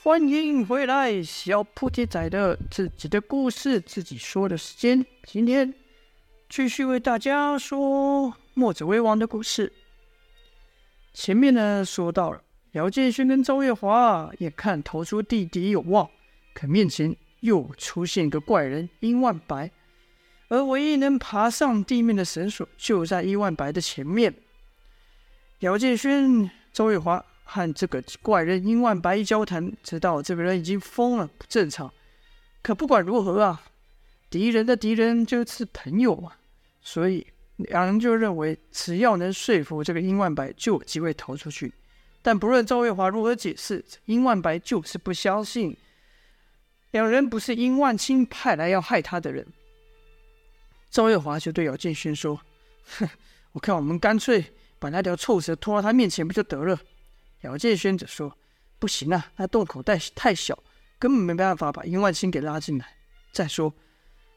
欢迎回来，小菩提仔的自己的故事自己说的时间。今天继续为大家说墨子威王的故事。前面呢说到了姚建勋跟周月华眼看逃出地底有望，可面前又出现一个怪人殷万白，而唯一能爬上地面的绳索就在殷万白的前面。姚建勋、周月华。和这个怪人殷万白一交谈，知道这个人已经疯了，不正常。可不管如何啊，敌人的敌人就是朋友嘛，所以两人就认为，只要能说服这个殷万白，就有机会逃出去。但不论赵月华如何解释，殷万白就是不相信，两人不是殷万清派来要害他的人。赵月华就对姚建勋说：“ 哼，我看我们干脆把那条臭蛇拖到他面前不就得了？”姚建轩则说：“不行啊，那洞口太太小，根本没办法把殷万清给拉进来。再说，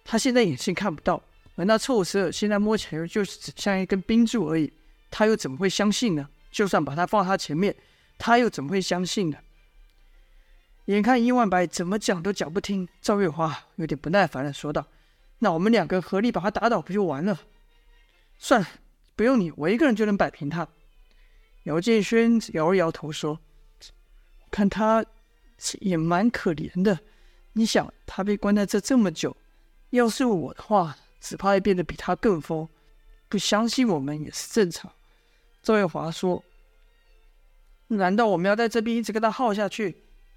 他现在眼睛看不到，而那臭蛇现在摸起来就是只像一根冰柱而已，他又怎么会相信呢？就算把他放他前面，他又怎么会相信呢？”眼看殷万白怎么讲都讲不听，赵月华有点不耐烦的说道：“那我们两个合力把他打倒，不就完了？算了，不用你，我一个人就能摆平他。”姚建轩摇了摇头说：“看他也蛮可怜的。你想，他被关在这这么久，要是我的话，只怕会变得比他更疯。不相信我们也是正常。”赵月华说：“难道我们要在这边一直跟他耗下去？”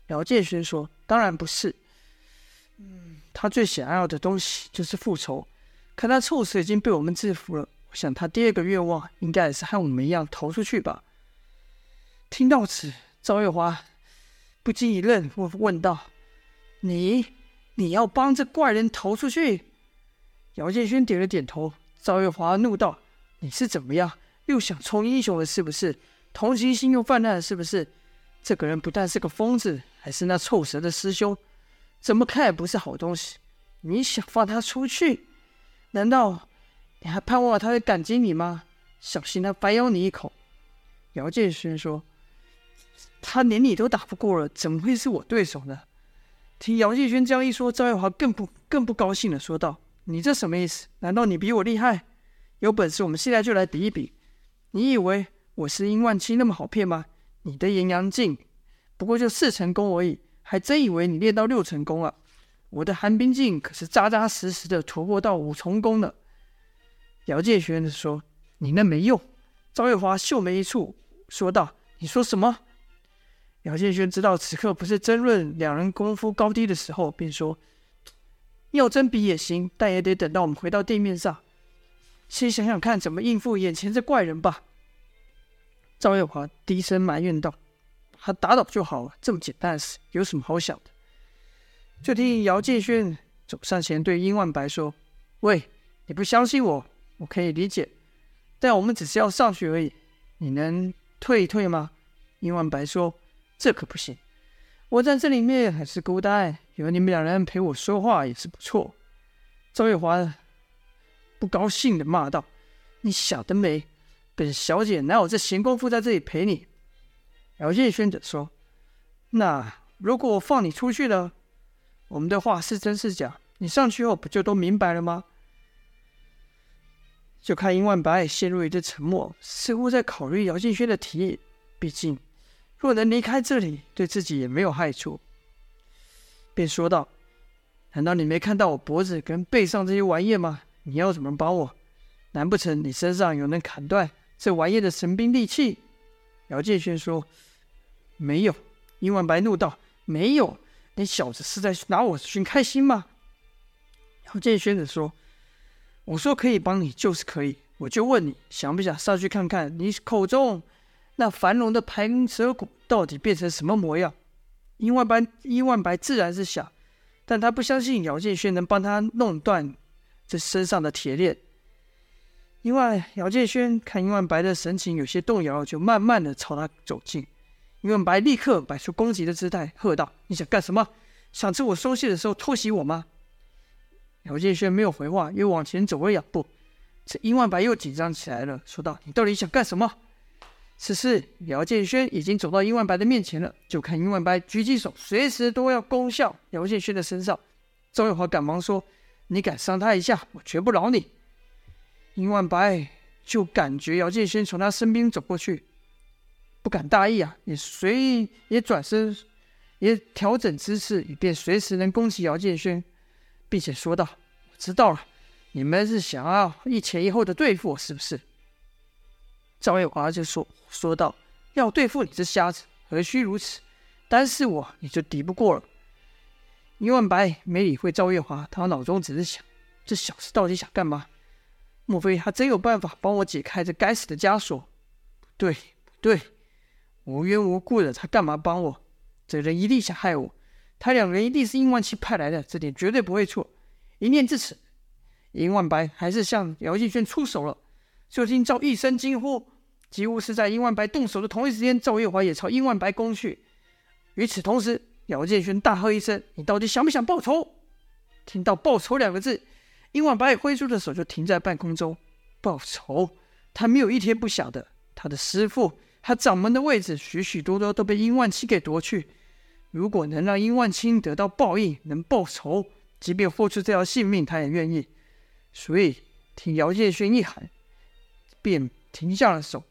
姚建轩说：“当然不是。嗯，他最想要的东西就是复仇。可他臭蛇已经被我们制服了，我想他第二个愿望应该也是和我们一样逃出去吧。”听到此，赵月华不禁一愣，问问道：“你，你要帮这怪人逃出去？”姚建勋点了点头。赵月华怒道：“你是怎么样？又想充英雄了是不是？同情心又泛滥了是不是？这个人不但是个疯子，还是那臭蛇的师兄，怎么看也不是好东西。你想放他出去？难道你还盼望他会感激你吗？小心他反咬你一口。”姚建勋说。他连你都打不过了，怎么会是我对手呢？听姚继轩这样一说，赵月华更不更不高兴的，说道：“你这什么意思？难道你比我厉害？有本事我们现在就来比一比！你以为我是殷万清那么好骗吗？你的炎阳镜不过就四成功而已，还真以为你练到六成功了？我的寒冰镜可是扎扎实实的突破到五重功呢。”姚建轩说：“你那没用。”赵月华秀眉一蹙，说道：“你说什么？”姚建轩知道此刻不是争论两人功夫高低的时候，便说：“要争比也行，但也得等到我们回到地面上，先想想看怎么应付眼前这怪人吧。”赵月华低声埋怨道：“他打倒就好了，这么简单的事，有什么好想的？”就听姚建轩走上前对殷万白说：“喂，你不相信我，我可以理解，但我们只是要上去而已，你能退一退吗？”殷万白说。这可不行，我在这里面还是孤单，有你们两人陪我说话也是不错。赵月华不高兴的骂道：“你晓得没？本小姐哪有这闲工夫在这里陪你？”姚建轩则说：“那如果我放你出去了，我们的话是真是假？你上去后不就都明白了吗？”就看殷万白陷入一阵沉默，似乎在考虑姚建轩的提议，毕竟。若能离开这里，对自己也没有害处，便说道：“难道你没看到我脖子跟背上这些玩意吗？你要怎么帮我？难不成你身上有能砍断这玩意的神兵利器？”姚建轩说：“没有。”殷万白怒道：“没有！你小子是在拿我寻开心吗？”姚建轩则说：“我说可以帮你，就是可以。我就问你，想不想上去看看你口中？”那繁荣的盘蛇谷到底变成什么模样？殷万白，殷万白自然是想，但他不相信姚建轩能帮他弄断这身上的铁链。因为姚建轩看殷万白的神情有些动摇，就慢慢的朝他走近。殷万白立刻摆出攻击的姿态，喝道：“你想干什么？想趁我松懈的时候偷袭我吗？”姚建轩没有回话，又往前走了两步。这殷万白又紧张起来了，说道：“你到底想干什么？”此时，姚建轩已经走到殷万白的面前了，就看殷万白举起手，随时都要攻向姚建轩的身上。赵月华赶忙说：“你敢伤他一下，我绝不饶你。”殷万白就感觉姚建轩从他身边走过去，不敢大意啊，也随意也转身，也调整姿势，以便随时能攻击姚建轩，并且说道：“我知道了，你们是想要一前一后的对付我，是不是？”赵月华就说：“说道，要对付你这瞎子，何须如此？单是我，你就敌不过了。”殷万白没理会赵月华，他脑中只是想：这小子到底想干嘛？莫非他真有办法帮我解开这该死的枷锁？不对，不对，无缘无故的，他干嘛帮我？这人一定想害我。他两人一定是殷万七派来的，这点绝对不会错。一念至此，殷万白还是向姚敬轩出手了。就听赵一声惊呼。几乎是在殷万白动手的同一时间，赵月华也朝殷万白攻去。与此同时，姚建勋大喝一声：“你到底想不想报仇？”听到“报仇”两个字，殷万白挥出的手就停在半空中。报仇，他没有一天不想的。他的师父，他掌门的位置，许许多多都被殷万七给夺去。如果能让殷万七得到报应，能报仇，即便付出这条性命，他也愿意。所以，听姚建勋一喊，便停下了手。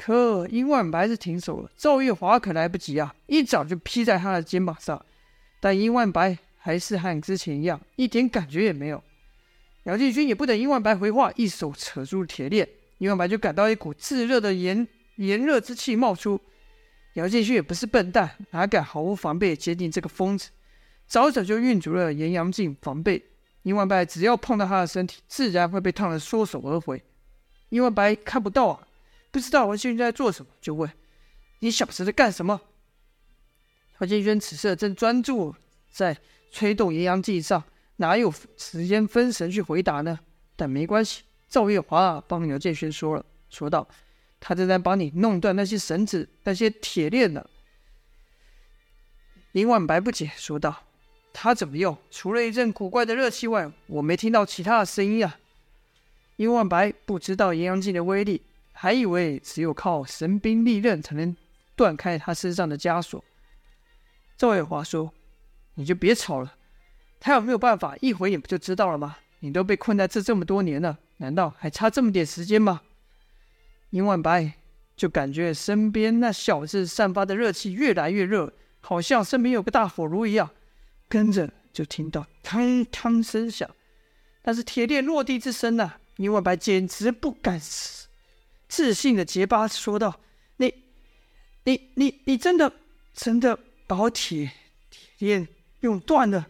可殷万白是停手了，赵月华可来不及啊，一掌就劈在他的肩膀上。但殷万白还是和之前一样，一点感觉也没有。姚建军也不等殷万白回话，一手扯住铁链，殷万白就感到一股炙热的炎炎热之气冒出。姚建军也不是笨蛋，哪敢毫无防备接近这个疯子？早早就运足了炎阳镜防备。殷万白只要碰到他的身体，自然会被烫得缩手而回。殷万白看不到啊。不知道我现在在做什么，就问：“你小子在干什么？”姚建轩此时正专注在吹动炎阳镜上，哪有时间分神去回答呢？但没关系，赵月华帮姚建轩说了，说道：“他正在帮你弄断那些绳子、那些铁链呢。”殷万白不解，说道：“他怎么用？除了一阵古怪的热气外，我没听到其他的声音啊。”殷万白不知道炎阳镜的威力。还以为只有靠神兵利刃才能断开他身上的枷锁。赵月华说：“你就别吵了，他有没有办法？一回你不就知道了吗？你都被困在这这么多年了，难道还差这么点时间吗？”殷万白就感觉身边那小子散发的热气越来越热，好像身边有个大火炉一样。跟着就听到铿锵声响，但是铁链落地之声呐，殷万白简直不敢死。自信的结巴说道：“你、你、你、你真的、真的把我铁铁链用断了？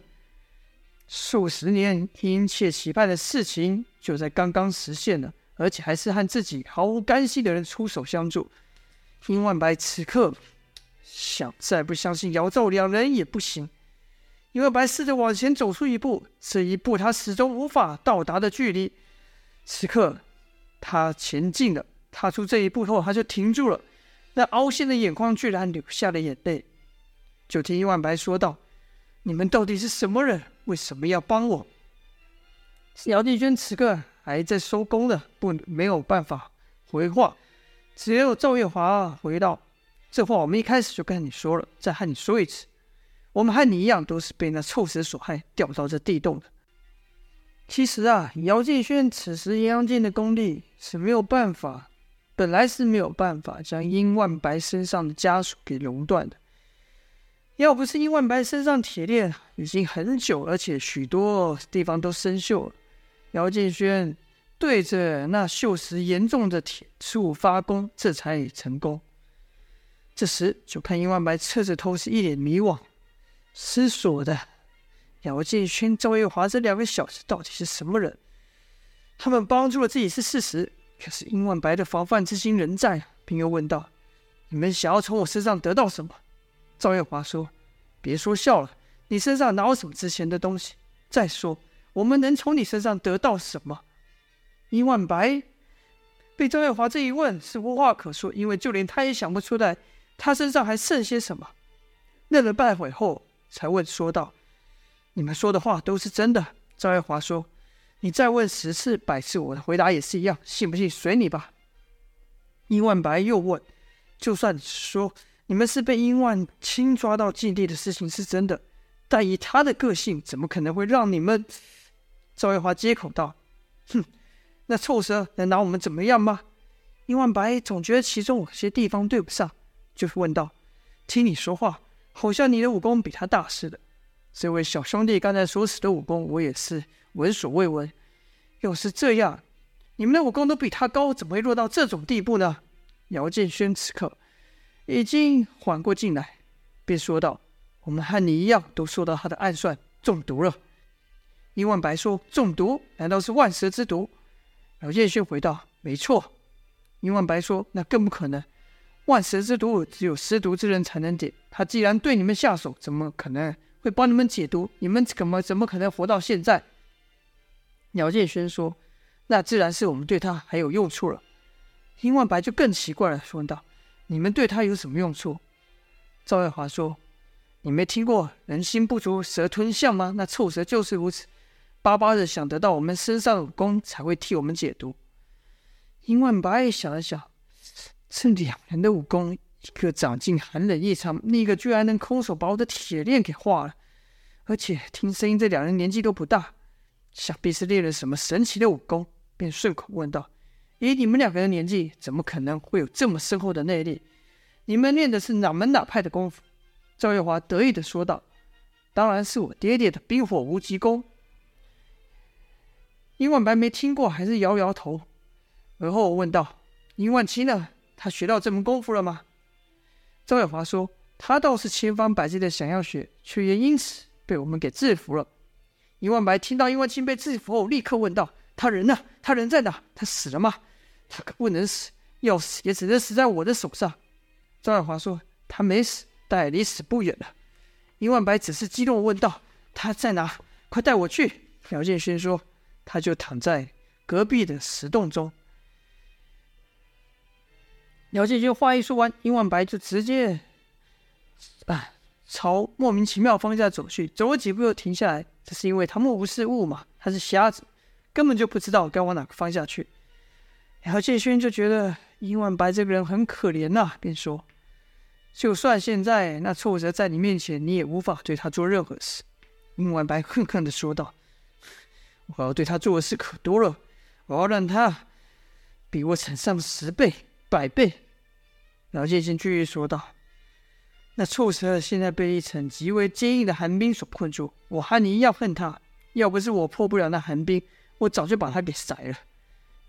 数十年殷切期盼的事情就在刚刚实现了，而且还是和自己毫无干系的人出手相助。殷万白此刻想再不相信姚赵两人也不行。殷万白试着往前走出一步，这一步他始终无法到达的距离，此刻他前进了。”踏出这一步后，他就停住了，那凹陷的眼眶居然流下了眼泪。就听殷万白说道：“你们到底是什么人？为什么要帮我？”姚建轩此刻还在收工呢，不没有办法回话，只有赵月华回道：“这话我们一开始就跟你说了，再和你说一次，我们和你一样，都是被那臭蛇所害，掉到这地洞的。”其实啊，姚建轩此时炎阳镜的功力是没有办法。本来是没有办法将殷万白身上的枷锁给熔断的，要不是殷万白身上铁链已经很久，而且许多地方都生锈了，姚建轩对着那锈蚀严重的铁柱发功，这才成功。这时，就看殷万白侧着头，是一脸迷惘、思索的。姚建轩、赵月华这两个小子到底是什么人？他们帮助了自己是事实。可是殷万白的防范之心仍在，并又问道：“你们想要从我身上得到什么？”赵月华说：“别说笑了，你身上哪有什么值钱的东西？再说，我们能从你身上得到什么？”殷万白被赵月华这一问是无话可说，因为就连他也想不出来他身上还剩些什么。愣了半会后，才问说道：“你们说的话都是真的？”赵月华说。你再问十次百次，我的回答也是一样，信不信随你吧。殷万白又问：“就算说你们是被殷万青抓到禁地的事情是真的，但以他的个性，怎么可能会让你们？”赵月华接口道：“哼，那臭蛇能拿我们怎么样吗？”殷万白总觉得其中有些地方对不上，就是问道：“听你说话，好像你的武功比他大似的。这位小兄弟刚才所使的武功，我也是闻所未闻。要是这样，你们的武功都比他高，怎么会落到这种地步呢？”姚建轩此刻已经缓过劲来，便说道：“我们和你一样，都受到他的暗算，中毒了。”殷万白说：“中毒？难道是万蛇之毒？”姚建轩回道：“没错。”殷万白说：“那更不可能，万蛇之毒只有施毒之人才能点。他既然对你们下手，怎么可能会帮你们解毒？你们怎么怎么可能活到现在？”姚建轩说：“那自然是我们对他还有用处了。”殷万白就更奇怪了，说道：“你们对他有什么用处？”赵月华说：“你没听过‘人心不足蛇吞象’吗？那臭蛇就是如此，巴巴的想得到我们身上的武功，才会替我们解毒。”殷万白想了想，这两人的武功，一个长进寒冷异常，另一个居然能空手把我的铁链给化了。而且听声音，这两人年纪都不大，想必是练了什么神奇的武功。便顺口问道：“以你们两个人年纪，怎么可能会有这么深厚的内力？你们练的是哪门哪派的功夫？”赵月华得意地说道：“当然是我爹爹的冰火无极功。”殷万白没听过，还是摇摇头。而后问道：“殷万青呢？他学到这门功夫了吗？”赵月华说：“他倒是千方百计的想要学，却也因此被我们给制服了。”殷万白听到殷万青被制服后，立刻问道：“他人呢？他人在哪？他死了吗？他可不能死，要死也只能死在我的手上。”赵月华说：“他没死，但也离死不远了。”殷万白只是激动问道：“他在哪？快带我去！”姚建勋说：“他就躺在隔壁的石洞中。”姚建军话一说完，殷万白就直接啊朝莫名其妙方向走去，走了几步又停下来。这是因为他目不识物嘛，他是瞎子，根本就不知道该往哪个方向去。姚建勋就觉得殷万白这个人很可怜呐、便说：“就算现在那臭蛇在你面前，你也无法对他做任何事。”殷万白恨恨地说道：“我要对他做的事可多了，我要让他比我惨上十倍。”百倍，姚建新继续说道：“那臭蛇现在被一层极为坚硬的寒冰所困住，我和你一样恨他。要不是我破不了那寒冰，我早就把他给宰了。”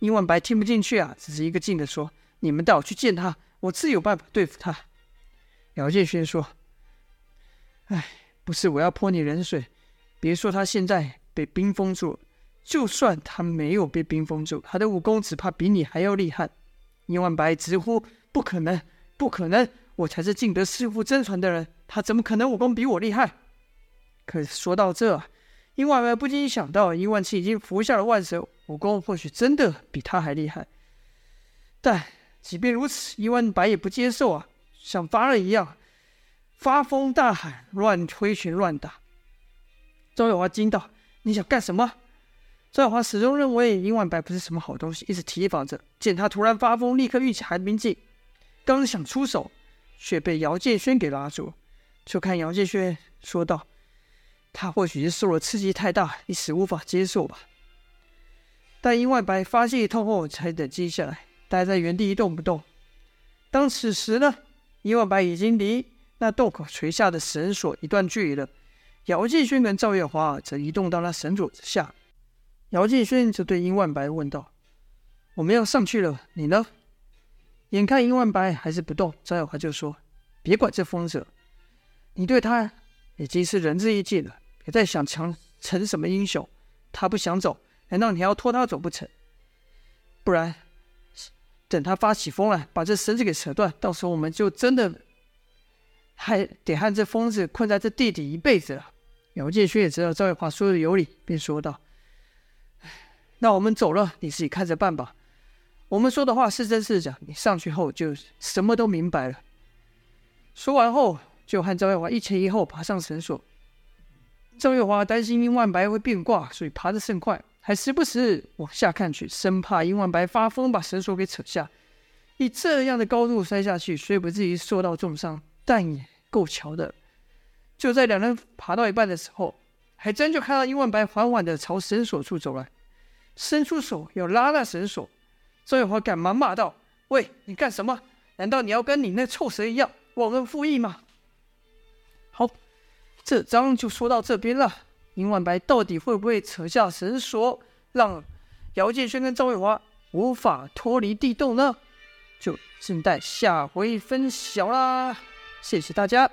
殷万白听不进去啊，只是一个劲的说：“你们带我去见他，我自有办法对付他。”姚建勋说：“哎，不是我要泼你冷水，别说他现在被冰封住，就算他没有被冰封住，他的武功只怕比你还要厉害。”殷万白直呼：“不可能，不可能！我才是尽得师傅真传的人，他怎么可能武功比我厉害？”可说到这，殷万白不禁想到，殷万青已经服下了万蛇，武功或许真的比他还厉害。但即便如此，殷万白也不接受啊，像发了一样，发疯大喊，乱挥拳乱打。赵有华惊道：“你想干什么？”赵华始终认为殷万白不是什么好东西，一直提防着。见他突然发疯，立刻运起寒冰劲，刚想出手，却被姚建轩给拉住。就看姚建轩说道：“他或许是受了刺激太大，一时无法接受吧。”但殷万白发泄一通后，才冷静下来，待在原地一动不动。当此时呢，殷万白已经离那洞口垂下的绳索一段距离了。姚建轩跟赵月华则移动到那绳索之下。姚建勋就对殷万白问道：“我们要上去了，你呢？”眼看殷万白还是不动，赵月华就说：“别管这疯子，你对他已经是仁至义尽了，别再想强成什么英雄。他不想走，难道你还要拖他走不成？不然，等他发起疯来，把这绳子给扯断，到时候我们就真的还得和这疯子困在这地底一辈子了。”姚建勋也知道赵月华说的有理，便说道。那我们走了，你自己看着办吧。我们说的话是真是假，你上去后就什么都明白了。说完后，就和赵月华一前一后爬上绳索。赵月华担心殷万白会变卦，所以爬得甚快，还时不时往下看去，生怕殷万白发疯把绳索给扯下。以这样的高度摔下去，虽不至于受到重伤，但也够巧的。就在两人爬到一半的时候，还真就看到殷万白缓缓的朝绳索处走来，伸出手要拉那绳索。赵月华赶忙骂道：“喂，你干什么？难道你要跟你那臭蛇一样忘恩负义吗？”好，这章就说到这边了。殷万白到底会不会扯下绳索，让姚建轩跟赵月华无法脱离地洞呢？就静待下回分晓啦！谢谢大家。